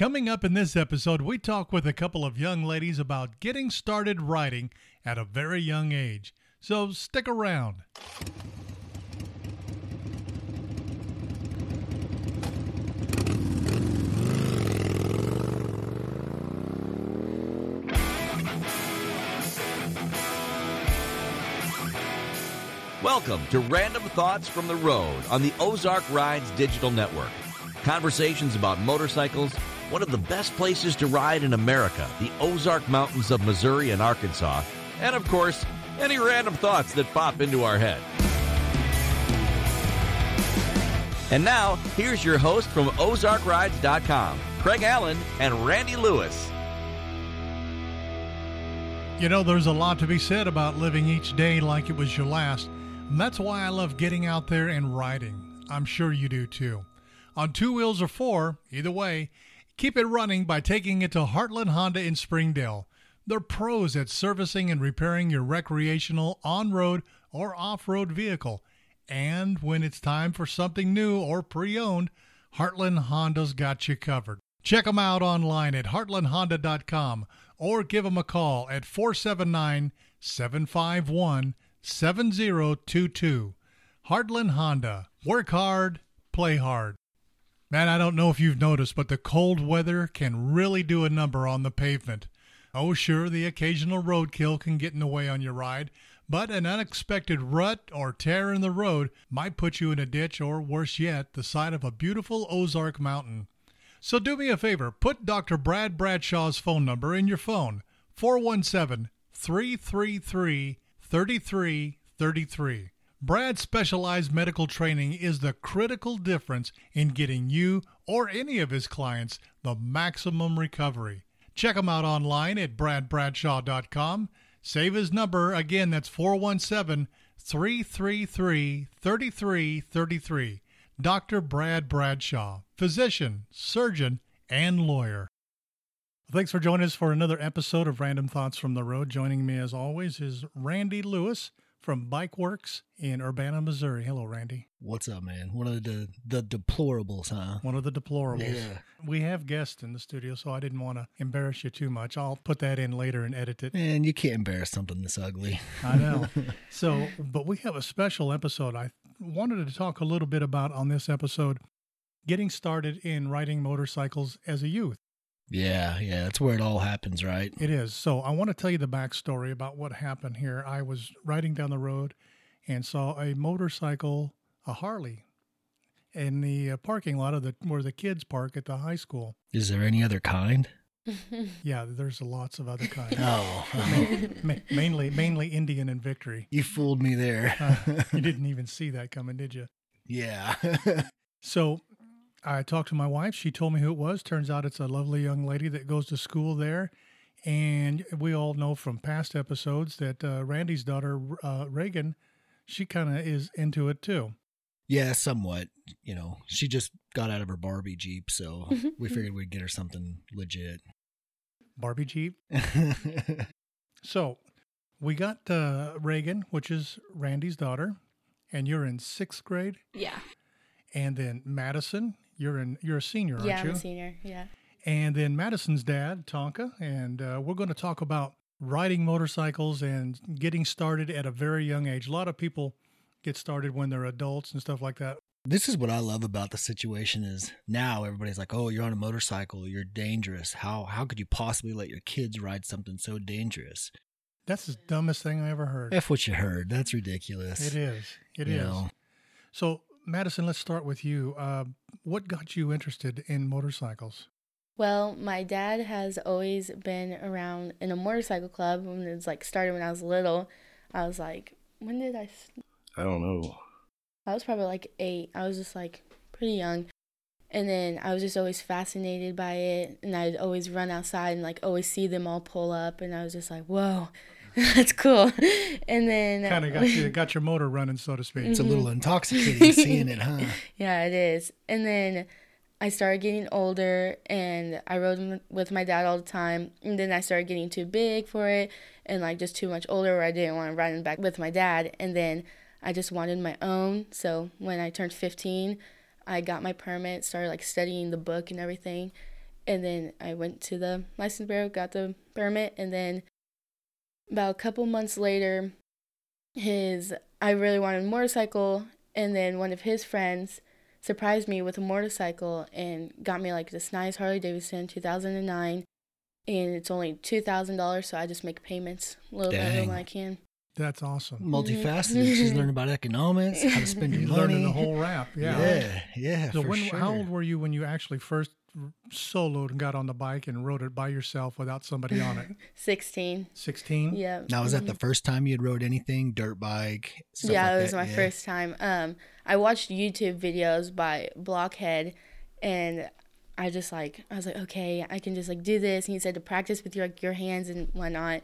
Coming up in this episode, we talk with a couple of young ladies about getting started riding at a very young age. So stick around. Welcome to Random Thoughts from the Road on the Ozark Rides Digital Network. Conversations about motorcycles, one of the best places to ride in America, the Ozark Mountains of Missouri and Arkansas, and of course, any random thoughts that pop into our head. And now, here's your host from OzarkRides.com, Craig Allen and Randy Lewis. You know, there's a lot to be said about living each day like it was your last. And that's why I love getting out there and riding. I'm sure you do too. On two wheels or four, either way, keep it running by taking it to Heartland Honda in Springdale. They're pros at servicing and repairing your recreational, on road, or off road vehicle. And when it's time for something new or pre owned, Heartland Honda's got you covered. Check them out online at heartlandhonda.com or give them a call at 479 751 7022. Heartland Honda. Work hard, play hard. Man, I don't know if you've noticed, but the cold weather can really do a number on the pavement. Oh, sure, the occasional roadkill can get in the way on your ride, but an unexpected rut or tear in the road might put you in a ditch or, worse yet, the side of a beautiful Ozark mountain. So do me a favor, put Dr. Brad Bradshaw's phone number in your phone 417 333 3333. Brad's specialized medical training is the critical difference in getting you or any of his clients the maximum recovery. Check him out online at bradbradshaw.com. Save his number again, that's 417 333 3333. Dr. Brad Bradshaw, physician, surgeon, and lawyer. Thanks for joining us for another episode of Random Thoughts from the Road. Joining me, as always, is Randy Lewis from Bike Works in Urbana, Missouri. Hello, Randy. What's up, man? One of the the deplorables, huh? One of the deplorables. Yeah. We have guests in the studio, so I didn't want to embarrass you too much. I'll put that in later and edit it. Man, you can't embarrass something this ugly. I know. so, but we have a special episode I wanted to talk a little bit about on this episode getting started in riding motorcycles as a youth. Yeah, yeah, that's where it all happens, right? It is. So I want to tell you the backstory about what happened here. I was riding down the road and saw a motorcycle, a Harley, in the uh, parking lot of the where the kids park at the high school. Is there any other kind? Yeah, there's lots of other kinds. Oh, Ma- mainly, mainly Indian and Victory. you fooled me there. Uh, you didn't even see that coming, did you? yeah. So I talked to my wife. She told me who it was. Turns out it's a lovely young lady that goes to school there. And we all know from past episodes that uh, Randy's daughter, uh, Reagan, she kind of is into it too. yeah, somewhat. You know, she just got out of her Barbie Jeep, so we figured we'd get her something legit. Barbie Jeep. So we got uh, Reagan, which is Randy's daughter, and you're in sixth grade. Yeah. And then Madison, you're in you're a senior, aren't yeah, you? I'm a senior. Yeah. and then Madison's dad, Tonka, and uh, we're going to talk about riding motorcycles and getting started at a very young age. A lot of people get started when they're adults and stuff like that. this is what I love about the situation is now everybody's like, "Oh, you're on a motorcycle, you're dangerous. How how could you possibly let your kids ride something so dangerous?" That's the dumbest thing I ever heard. F what you heard. That's ridiculous. It is. It You is. know. So, Madison, let's start with you. Uh, what got you interested in motorcycles? Well, my dad has always been around in a motorcycle club when it's like started when I was little. I was like, when did I? I don't know. I was probably like eight. I was just like pretty young. And then I was just always fascinated by it. And I'd always run outside and like always see them all pull up. And I was just like, whoa, that's cool. And then uh, Kind of got you got your motor running, so to speak. It's a mm-hmm. little intoxicating seeing it, huh? Yeah, it is. And then I started getting older and I rode with my dad all the time. And then I started getting too big for it and like just too much older where I didn't want to ride in back with my dad. And then I just wanted my own. So when I turned 15, I got my permit, started like studying the book and everything. And then I went to the license bureau, got the permit, and then about a couple months later, his I really wanted a motorcycle, and then one of his friends surprised me with a motorcycle and got me like this nice Harley Davidson 2009, and it's only two thousand dollars, so I just make payments a little bit Dang. when I can. That's awesome. Multifaceted. She's learning about economics, how to spend your You're money. learning the whole rap. Yeah. yeah, yeah. So for when, sure. how old were you when you actually first soloed and got on the bike and rode it by yourself without somebody on it? Sixteen. 16? Yeah. Now, was that the first time you had rode anything? Dirt bike? stuff yeah, like it was that? my Yeah. first time. Um, I watched YouTube videos by Blockhead, and I just like I was like, okay, I can just like do this. And he said to practice with your like your hands and whatnot.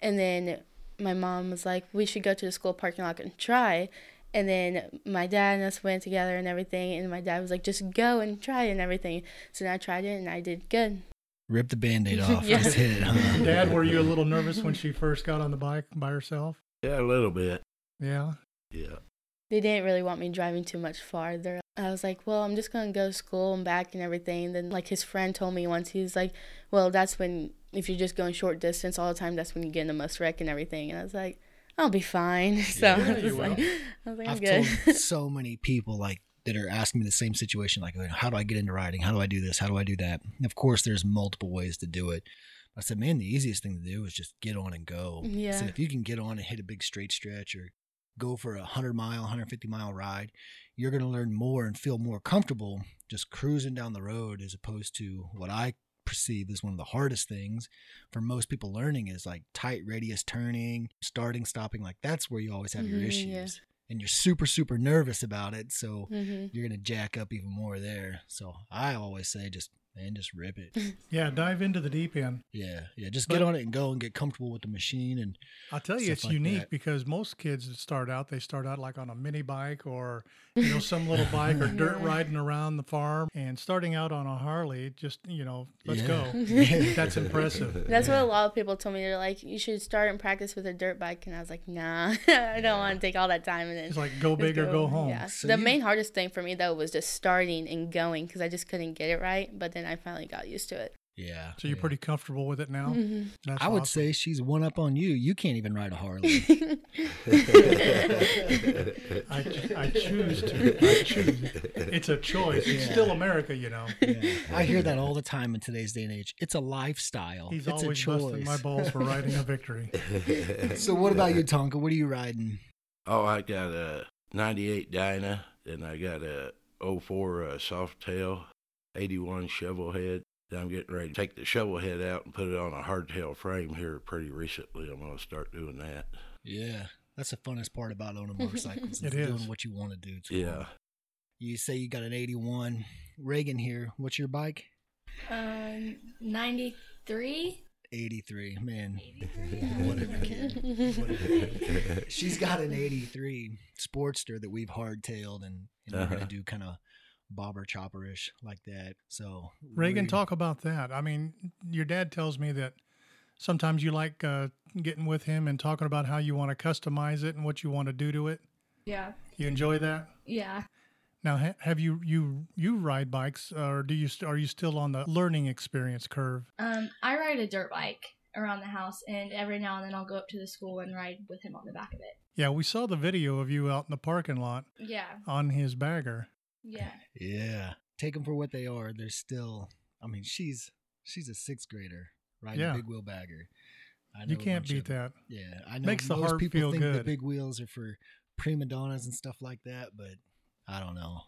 And then my mom was like, we should go to the school parking lot and try. And then my dad and us went together and everything. And my dad was like, just go and try it and everything. So then I tried it and I did good. Rip the band aid off. Yeah. Just hit it, huh? Dad, were you a little nervous when she first got on the bike by herself? Yeah, a little bit. Yeah. Yeah. they didn't really want me driving too much farther. I was like, well, I'm just gonna go to school and back and everything. And then like his friend told me once, he was like, well, that's when if you're just going short distance all the time, that's when you get in the most wreck and everything. And I was like, I'll be fine. So Yeah, I, was like. I was like, I'm I've good. told so many people like that are asking me the same situation, like, how do I get into riding? How do I do this? How do I do that? And of course, there's multiple ways to do it. I said, man, the easiest thing to do is just get on and go. I Yeah. said, if you can get on and hit a big straight stretch or go for a 100 mile, 150 mile ride, you're going to learn more and feel more comfortable just cruising down the road as opposed to what I perceive as one of the hardest things for most people learning is like tight radius turning, starting, stopping. Like that's where you always have your Mhm, issues. yeah. And you're super, super nervous about it. So hmm you're going to jack up even more there. So I always say just, man, just rip it. Yeah, dive into the deep end. Yeah. Yeah. Just But- get on it and go and get comfortable with the machine. And I'll tell you, it's like unique that. because most kids that start out, they start out like on a mini bike or, you know, some little bike or dirt riding around the farm. And starting out on a Harley, just, you know, let's go. That's impressive. That's what a lot of people told me. They're like, you should start and practice with a dirt bike. And I was like, nah, I don't want to take all that time. And then It's like go just big or go home. Yeah. So the you- main hardest thing for me though was just starting and going because I just couldn't get it right. But then I finally got used to it. yeah. So you're yeah. pretty comfortable with it now? hmm That's I would awesome. say she's one up on you. You can't even ride a Harley. I, I choose to. I choose. It's a choice. It's still America, you know. Yeah. I hear that all the time in today's day and age. It's a lifestyle. He's it's a choice. busting my balls for riding a victory. so what about you, Tonka? What are you riding? oh, I got a 98 Dyna, and I got a 04 uh, Softail, 81 shovel head. I'm getting ready to take the shovel head out and put it on a hardtail frame here pretty recently. I'm going to start doing that. Yeah. That's the funnest part about owning motorcycles. It is doing what you want to do. It's Yeah. fun. You say you got an 81. Reagan here. What's your bike? Um, 93? 83. Man, whatever, kid. Whatever. She's got an 83 Sportster that we've hardtailed and, and we're Uh-huh. going to do kind of bobber chopperish like that. So, Reagan, we- talk about that. I mean, your dad tells me that sometimes you like uh, getting with him and talking about how you want to customize it and what you want to do to it. Yeah. You enjoy that? Yeah. Now, ha- have you you you ride bikes, or do you st- are you still on the learning experience curve? Um, I ride a dirt bike around the house, and every now and then I'll go up to the school and ride with him on the back of it. Yeah, we saw the video of you out in the parking lot Yeah. on his bagger. Yeah. Yeah. Take them for what they are. They're still, I mean, she's she's a sixth grader riding Yeah. a big wheel bagger. I You know a can't beat of that. Yeah, I know. Makes the heart people feel think the big wheels are for prima donnas and stuff like that, but I don't know.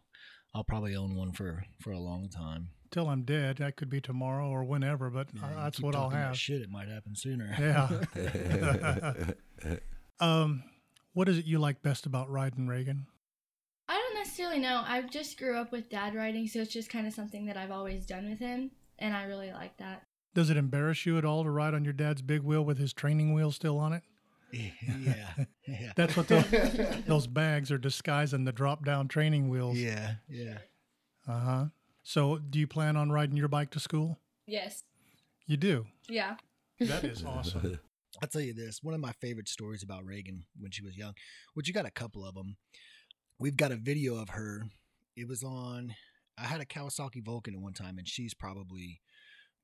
I'll probably own one for for a long time. Till I'm dead, that could be tomorrow or whenever, but Yeah, that's what I'll talking have. Shit, it might happen sooner. Yeah. Um, what is it you like best about riding Reagan? I necessarily know. I just grew up with dad riding, so it's just kind of something that I've always done with him, and I really like that. Does it embarrass you at all to ride on your dad's big wheel with his training wheel still on it? yeah, yeah, That's what those, those bags are disguising the drop down training wheels. yeah, yeah. Uh huh. So, do you plan on riding your bike to school? Yes. You do. Yeah. That is awesome. I'll tell you this. One of my favorite stories about Reagan when she was young, which you got a couple of them. We've got a video of her. It was on. I had a Kawasaki Vulcan at one time, and she's probably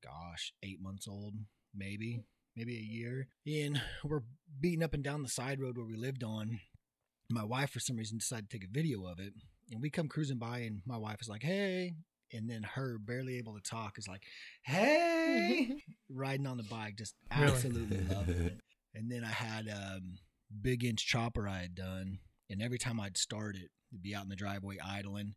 gosh, eight months old, maybe, maybe a year. And we're beating up and down the side road where we lived on. My wife, for some reason, decided to take a video of it. And we come cruising by, and my wife is like, hey. And then her, barely able to talk, is like, hey, riding on the bike, just Really? absolutely loving it. And then I had um, big inch chopper I had done, and every time I'd start it, it'd be out in the driveway idling.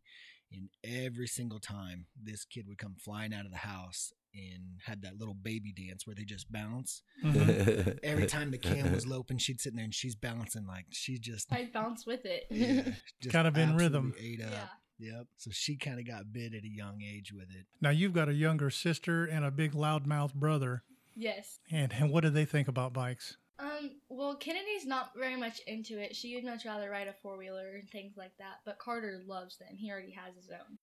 And every single time, this kid would come flying out of the house and had that little baby dance where they just bounce. Mhm. Every time the cam was loping, she'd sit there and she's bouncing like she just, I bounce with it. yeah, just Kind of in rhythm. absolutely Ate Yeah. up. Yep. So she kind of got bit at a young age with it. Now you've got a younger sister and a big loudmouth brother, Yes. and, and what do they think about bikes? Um, well, Kennedy's not very much into it. She would much rather ride a four wheeler and things like that. But Carter loves them. He already has his own.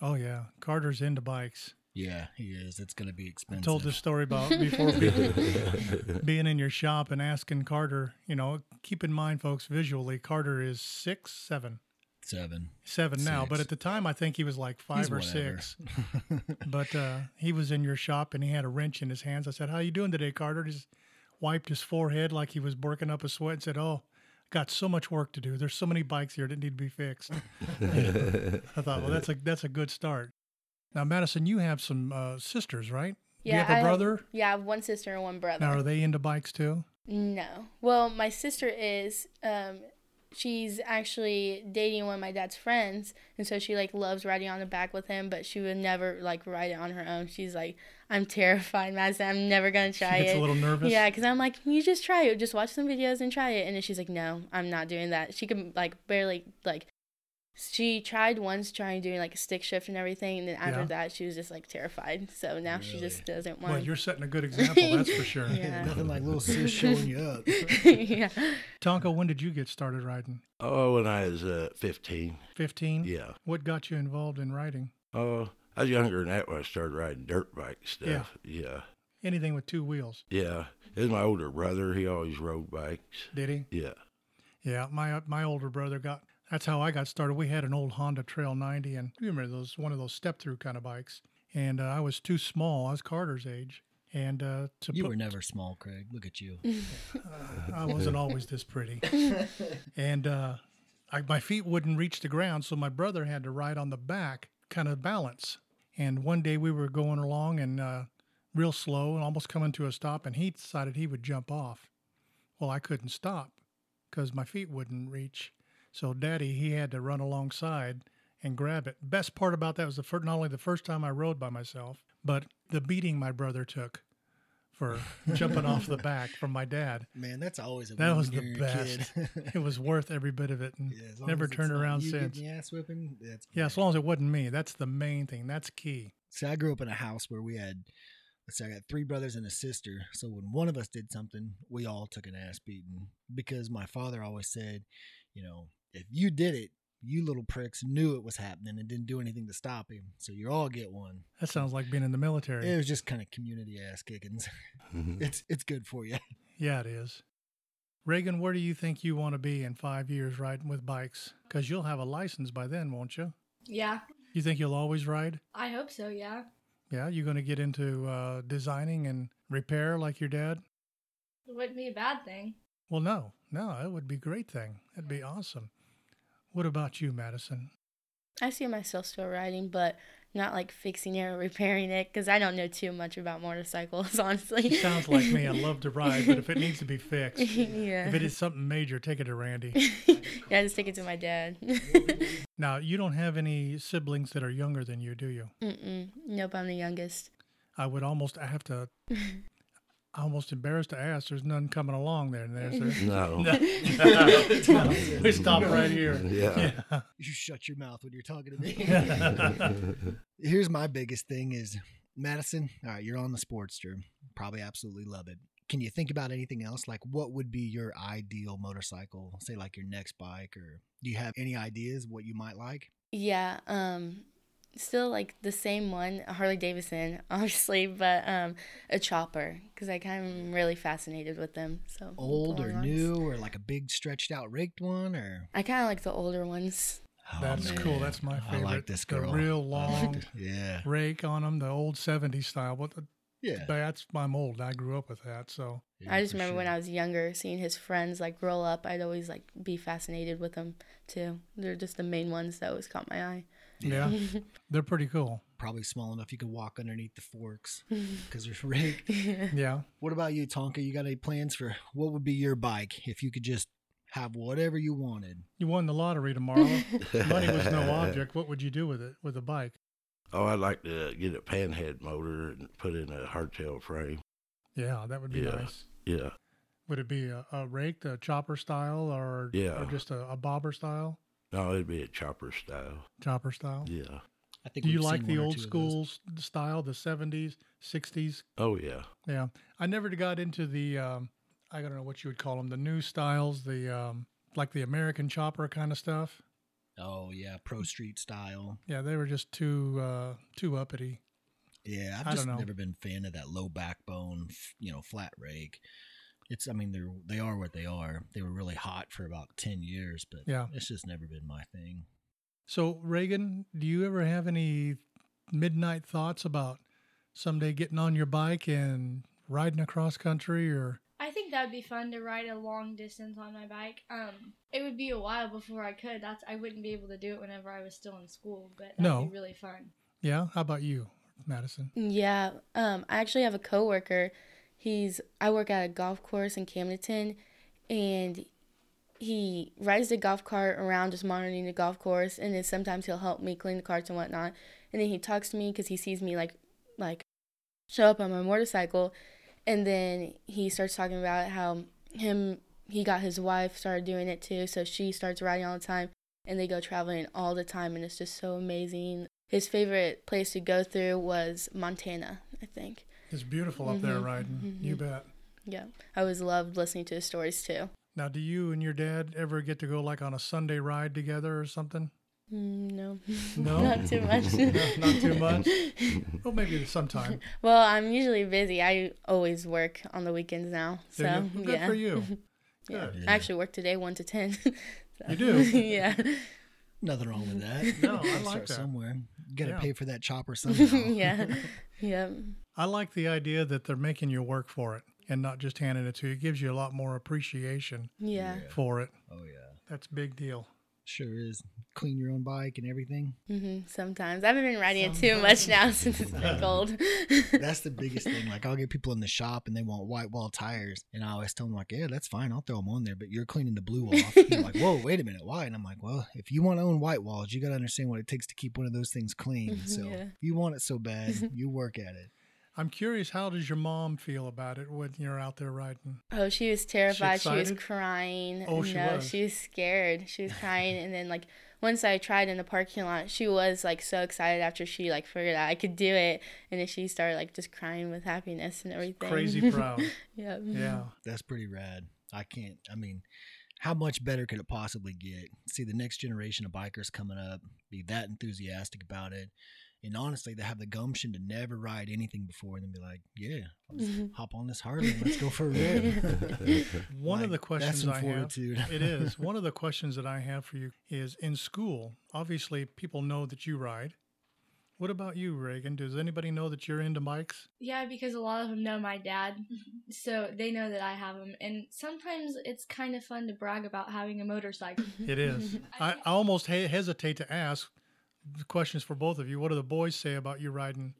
Oh yeah, Carter's into bikes. Yeah, he is. It's going to be I expensive. told this story about before being, being in your shop and asking Carter. You know, keep in mind, folks, visually, Carter is six, seven, Seven. seven now. But at the time, I think he was like five He's or whatever. six. But uh, he was in your shop and he had a wrench in his hands. I said, "How you doing today, Carter?" He just wiped his forehead like he was working up a sweat and said, "Oh." Got so much work to do. There's so many bikes here that need to be fixed. I thought, well, that's a that's a good start. Now, Madison, you have some uh, sisters, right? Do you have a I brother? yeah, I have one sister and one brother. Now, are they into bikes too? No. Well, my sister is. Um, she's actually dating one of my dad's friends, and so she like loves riding on the back with him, but she would never like ride it on her own. She's like, I'm terrified, Madison. I'm never gonna try She try gets it. a little nervous. Yeah, because I'm like, you just try it. Just watch some videos and try it. And then she's like, no, I'm not doing that. She can like barely like. She tried once trying doing like a stick shift and everything, and then after Yeah. that, she was just like terrified. So now she just doesn't want. Well, you're setting a good example, that's for sure. Yeah. Nothing like little sis showing you up. yeah. Tonka, when did you get started riding? oh, when I was uh, 15. 15? Yeah. What got you involved in riding? Oh, I was younger than that when I started riding dirt bike stuff. Yeah. Anything with two wheels, Yeah. It was my older brother. He always rode bikes. did he? Yeah. Yeah, my my older brother got. That's how I got started. We had an old Honda Trail 90, and you remember those one of those step through kind of bikes. And uh, I was too small. I was Carter's age, and uh, to You put, were never small, Craig. Look at you. I wasn't always this pretty. and uh, I, my feet wouldn't reach the ground, so my brother had to ride on the back, kind of balance. And one day we were going along and uh, real slow and almost coming to a stop, and he decided he would jump off. Well, I couldn't stop because my feet wouldn't reach. So Daddy, he had to run alongside and grab it. Best part about that was the first, not only the first time I rode by myself, but the beating my brother took for jumping off the back from my dad. Man, that's always a That was the you're a kid. best. it was worth every bit of it, and Yeah, never turned around you since. the ass whipping, that's Yeah, as long as it wasn't me. That's the main thing. That's key. See, I grew up in a house where we had, let's say, I got three brothers and a sister. So when one of us did something, we all took an ass beating because my father always said, you know, if you did it, you little pricks knew it was happening and didn't do anything to stop him. So you all get one. That sounds like being in the military. It was just kind of community ass kickings. it's it's good for you. Yeah, it is. Reagan, where do you think you want to be in five years riding with bikes? Because you'll have a license by then, won't you? Yeah. You think you'll always ride? I hope so, yeah. Yeah, you going to get into uh, designing and repair like your dad? It wouldn't be a bad thing. Well, no, no, it would be a great thing. It'd be awesome. What about you, Madison? I see myself still riding, but not like fixing it or repairing it because I don't know too much about motorcycles, honestly. It Sounds like me. I love to ride, but if it needs to be fixed, yeah. if it is something major, take it to Randy. yeah, just take it to my dad. Now, you don't have any siblings that are younger than you, do you? Mm-mm. Nope, I'm the youngest. I would almost I have to. Almost embarrassed to ask. There's none coming along there. And there's there. No. we stop right here. Yeah. You shut your mouth when you're talking to me. Here's my biggest thing is Madison, all right, you're on the Sportster. Probably absolutely love it. Can you think about anything else? Like what would be your ideal motorcycle? Say like your next bike or do you have any ideas what you might like? Yeah, um, still like the same one, Harley Davidson, obviously, but um, a chopper because I kind of am really fascinated with them. So Old or ones. new or like a big stretched out raked one or I kind of like the older ones. Oh, That's cool. That's my favorite. I favorite. like this girl. The real long Yeah. rake on them, the old 70s style. But the, Yeah. that's I'm old. I grew up with that. So I just remember when I was younger, seeing his friends like grow up. I'd always like be fascinated with them too. They're just the main ones that always caught my eye. Yeah, they're pretty cool. probably small enough you could walk underneath the forks because they're rake. Yeah. What about you, Tonka? You got any plans for what would be your bike if you could just have whatever you wanted? You won the lottery tomorrow. Money was no object. What would you do with it, with a bike? Oh, I'd like to get a panhead motor and put in a hardtail frame. Yeah, that would be Yeah. nice. Yeah. Would it be a, a rake, the chopper style, or, Yeah. or just a, a bobber style? No, it'd be a chopper style. Chopper style. Yeah. I think Do you like the old two of those. school style, the 70s, 60s? Oh, yeah. Yeah. I never got into the, um, I don't know what you would call them, the new styles, the um, like the American chopper kind of stuff. Oh yeah, pro street style. Yeah, they were just too uh, too uppity. Yeah, I've just never been a fan of that low backbone, you know, flat rake. It's, I mean, they're they are what they are. They were really hot for about ten years, but Yeah. it's just never been my thing. So Reagan, do you ever have any midnight thoughts about someday getting on your bike and riding across country or I think that would be fun to ride a long distance on my bike. Um, it would be a while before I could. That's I wouldn't be able to do it whenever I was still in school, but that'd No. be really fun. yeah? How about you, Madison? Yeah, um, I actually have a coworker. He's I work at a golf course in Camdenton, and he rides the golf cart around just monitoring the golf course, and then sometimes he'll help me clean the carts and whatnot. And then he talks to me because he sees me like like show up on my motorcycle, and then he starts talking about how him he got his wife started doing it too, so she starts riding all the time, and they go traveling all the time, and it's just so amazing. His favorite place to go through was Montana, I think. It's beautiful up there Mhm, riding. You bet. Yeah, I always loved listening to his stories too. Now, do you and your dad ever get to go like on a Sunday ride together or something? Mm, no, No? not too much. No, not too much. Well, maybe sometime. well, I'm usually busy. I always work on the weekends now, so you? Well, good yeah. for you. yeah. Good. I actually work today one to ten. So, You do? yeah. Nothing wrong with that. No, I Gotta like start that. somewhere. You gotta Yeah. pay for that chopper somehow. yeah. Yep. I like the idea that they're making you work for it and not just handing it to you. It gives you a lot more appreciation Yeah. for it. Oh yeah, That's a big deal. sure is. Clean your own bike and everything. hmm Sometimes I haven't been riding it too much now since it's been cold. That's the biggest thing. Like I'll get people in the shop and they want white wall tires, and I always tell them like, "Yeah, that's fine. I'll throw them on there, but you're cleaning the blue off." And they're like, "Whoa, wait a minute, why?" And I'm like, "Well, if you want to own white walls, you got to understand what it takes to keep one of those things clean. So Yeah. if you want it so bad, you work at it." I'm curious, how does your mom feel about it when you're out there riding? Oh, she was terrified. She, was crying. Oh, she no, was. she was scared. She was crying, and then like once I tried in the parking lot, she was like so excited after she like figured out I could do it, and then she started like just crying with happiness and everything. Crazy proud. yeah. yeah. That's pretty rad. I can't. I mean, how much better could it possibly get? See the next generation of bikers coming up, be that enthusiastic about it, and honestly, they have the gumption to never ride anything before, and then be like, "Yeah, I'll just mm-hmm. hop on this Harley and let's go for a rip." One of the questions that's I some have, it is. One of the questions that I have for you is in school, obviously people know that you ride. What about you, Reagan? Does anybody know that you're into bikes? Yeah, because a lot of them know my dad, so they know that I have them. And sometimes it's kind of fun to brag about having a motorcycle. It is. I, I almost he- hesitate to ask the questions for both of you. What do the boys say about you riding?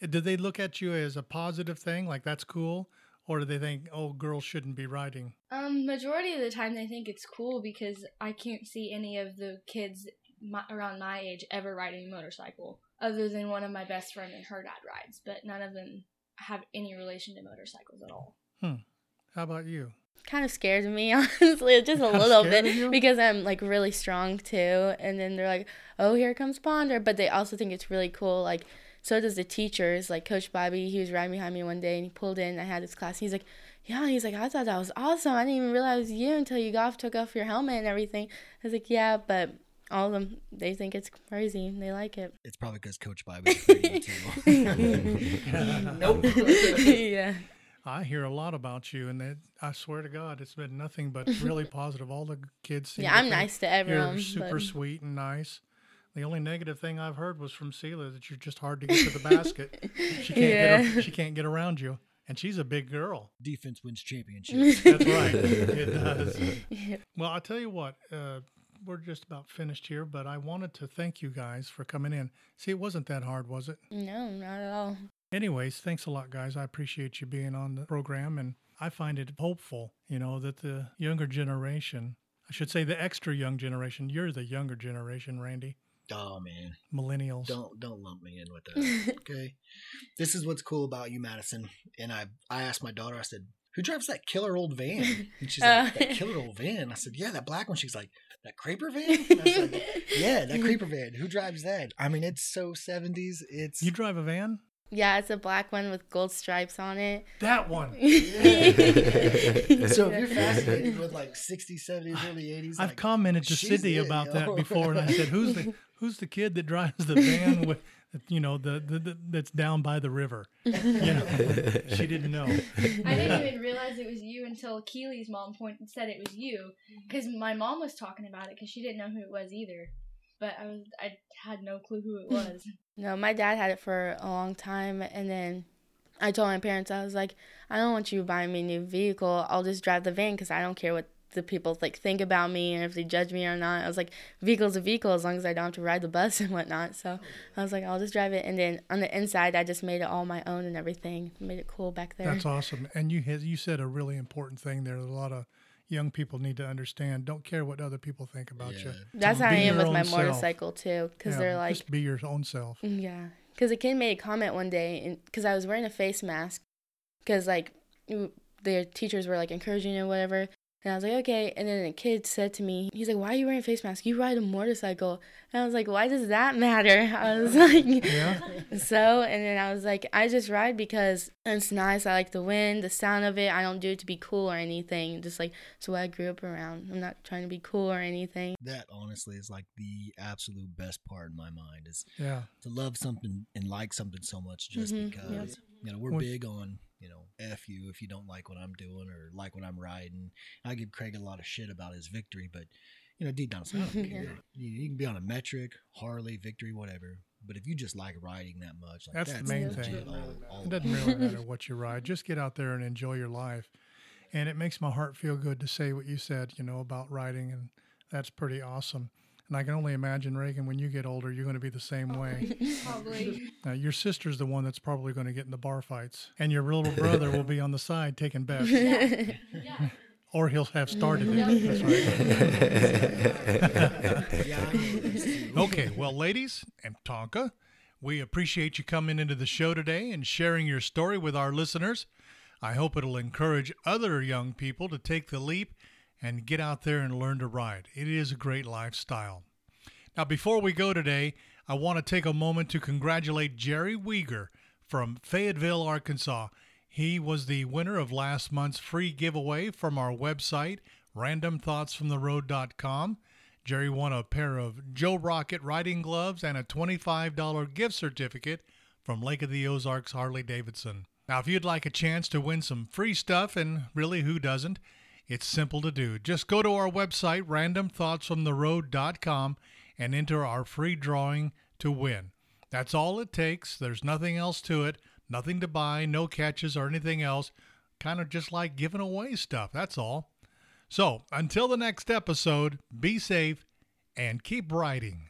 Did they look at you as a positive thing, like that's cool, or do they think, oh, girls shouldn't be riding? Um, majority of the time they think it's cool because I can't see any of the kids my, around my age ever riding a motorcycle, other than one of my best friend and her dad rides. But none of them have any relation to motorcycles at all. Hmm. How about you? Kind of scares me honestly. Just a Kinda little bit because i'm like really strong too. And then they're like oh here comes ponder. But they also think it's really cool like so does the teachers. Like coach bobby he was riding behind me one day and he pulled in. I had his class. He's like yeah. He's like i thought that was awesome. I didn't even realize you until you got off took off your helmet and everything. I was like yeah but all of them they think it's crazy. They like it. It's probably because Coach bobby pretty too. yeah I hear a lot about you, and it, I swear to God, it's been nothing but really positive. All the kids. seem Yeah, to I'm think nice to everyone. You're super but- sweet and nice. The only negative thing I've heard was from Sela that you're just hard to get to the basket. She can't Yeah. get. a- She can't get around you, and she's a big girl. Defense wins championships. That's right. it does. Yeah. Well, I'll tell you what. Uh, we're just about finished here, but I wanted to thank you guys for coming in. See, it wasn't that hard, was it? No, not at all. Anyways, thanks a lot, guys. I appreciate you being on the program, and I find it hopeful, you know, that the younger generation, I should say the extra young generation, you're the younger generation, Randy, oh man, millennials. don't don't lump me in with that. Okay, this is what's cool about you, Madison. And I I asked my daughter. I said, "Who drives that killer old van?" And she's like, Uh. "That killer old van." I said, "Yeah, that black one." She's like, "That creeper van?" And I was like, yeah, that creeper van. Who drives that? I mean, it's so seventies. It's You drive a van? Yeah, it's a black one with gold stripes on it. That one. so if you're fascinated with like 60s, 70s, early 80s, I've like, commented to she's Sydney it, about yo. that before, and I said, "Who's the who's the kid that drives the van with, you know, the, the, the that's down by the river?" You know, she didn't know. I didn't even realize it was you until Keely's mom pointed said it was you because my mom was talking about it because she didn't know who it was either. But I was I had no clue who it was. No, my dad had it for a long time, and then I told my parents I was like, I don't want you buying me a new vehicle. I'll just drive the van because I don't care what the people like think about me and if they judge me or not. I was like, vehicle's a vehicle as long as I don't have to ride the bus and whatnot. So I was like, I'll just drive it. And then on the inside, I just made it all my own and everything. Made it cool back there. That's awesome. And you had, you said a really important thing there. that A lot of young people need to understand. Don't care what other people think about you. That's So how I am with my self. motorcycle too, because Yeah, they're like, just be your own self. Mm, yeah, because a kid made a comment one day, and because I was wearing a face mask, because like w- the teachers were like encouraging it or whatever, and I was like okay, and then a kid said to me, he's like, "Why are you wearing a face mask? You ride a motorcycle," and I was like, "Why does that matter?" I was like, Yeah. so, and then I was like, I just ride because it's nice. I like the wind, the sound of it. I don't do it to be cool or anything. Just like it's what I grew up around. I'm not trying to be cool or anything. that honestly is like the absolute best part in my mind is Yeah. to love something and like something so much just Mhm, because yep. you know we're What- big on you know f you if you don't like what i'm doing or like what i'm riding i give craig a lot of shit about his victory but you know deep down i don't Yeah. care you, you can be on a metric harley victory whatever but if you just like riding that much like That's the main thing. all- all It doesn't really matter what you ride. Just get out there and enjoy your life. And it makes my heart feel good to say what you said, you know, about riding. And that's pretty awesome. And I can only imagine, Reagan, when you get older, you're going to be the same way. Probably. Now, your sister's the one that's probably going to get in the bar fights. And your little brother will be on the side taking bets. Yeah. Or he'll have started it. That's right. yeah, I know this too. Okay, well, ladies and Tonka, we appreciate you coming into the show today and sharing your story with our listeners. I hope it'll encourage other young people to take the leap and get out there and learn to ride. It is a great lifestyle. Now, before we go today, I want to take a moment to congratulate Jerry Weeger from Fayetteville, Arkansas. He was the winner of last month's free giveaway from our website, randomthoughtsfromtheroad.com. Jerry won a pair of Joe Rocket riding gloves and a $25 gift certificate from Lake of the Ozarks Harley Davidson. Now, if you'd like a chance to win some free stuff, and really who doesn't, it's simple to do. Just go to our website, randomthoughtsfromtheroad.com, and enter our free drawing to win. That's all it takes. There's nothing else to it, nothing to buy, no catches or anything else. Kind of just like giving away stuff. That's all. So, until the next episode, be safe and keep riding.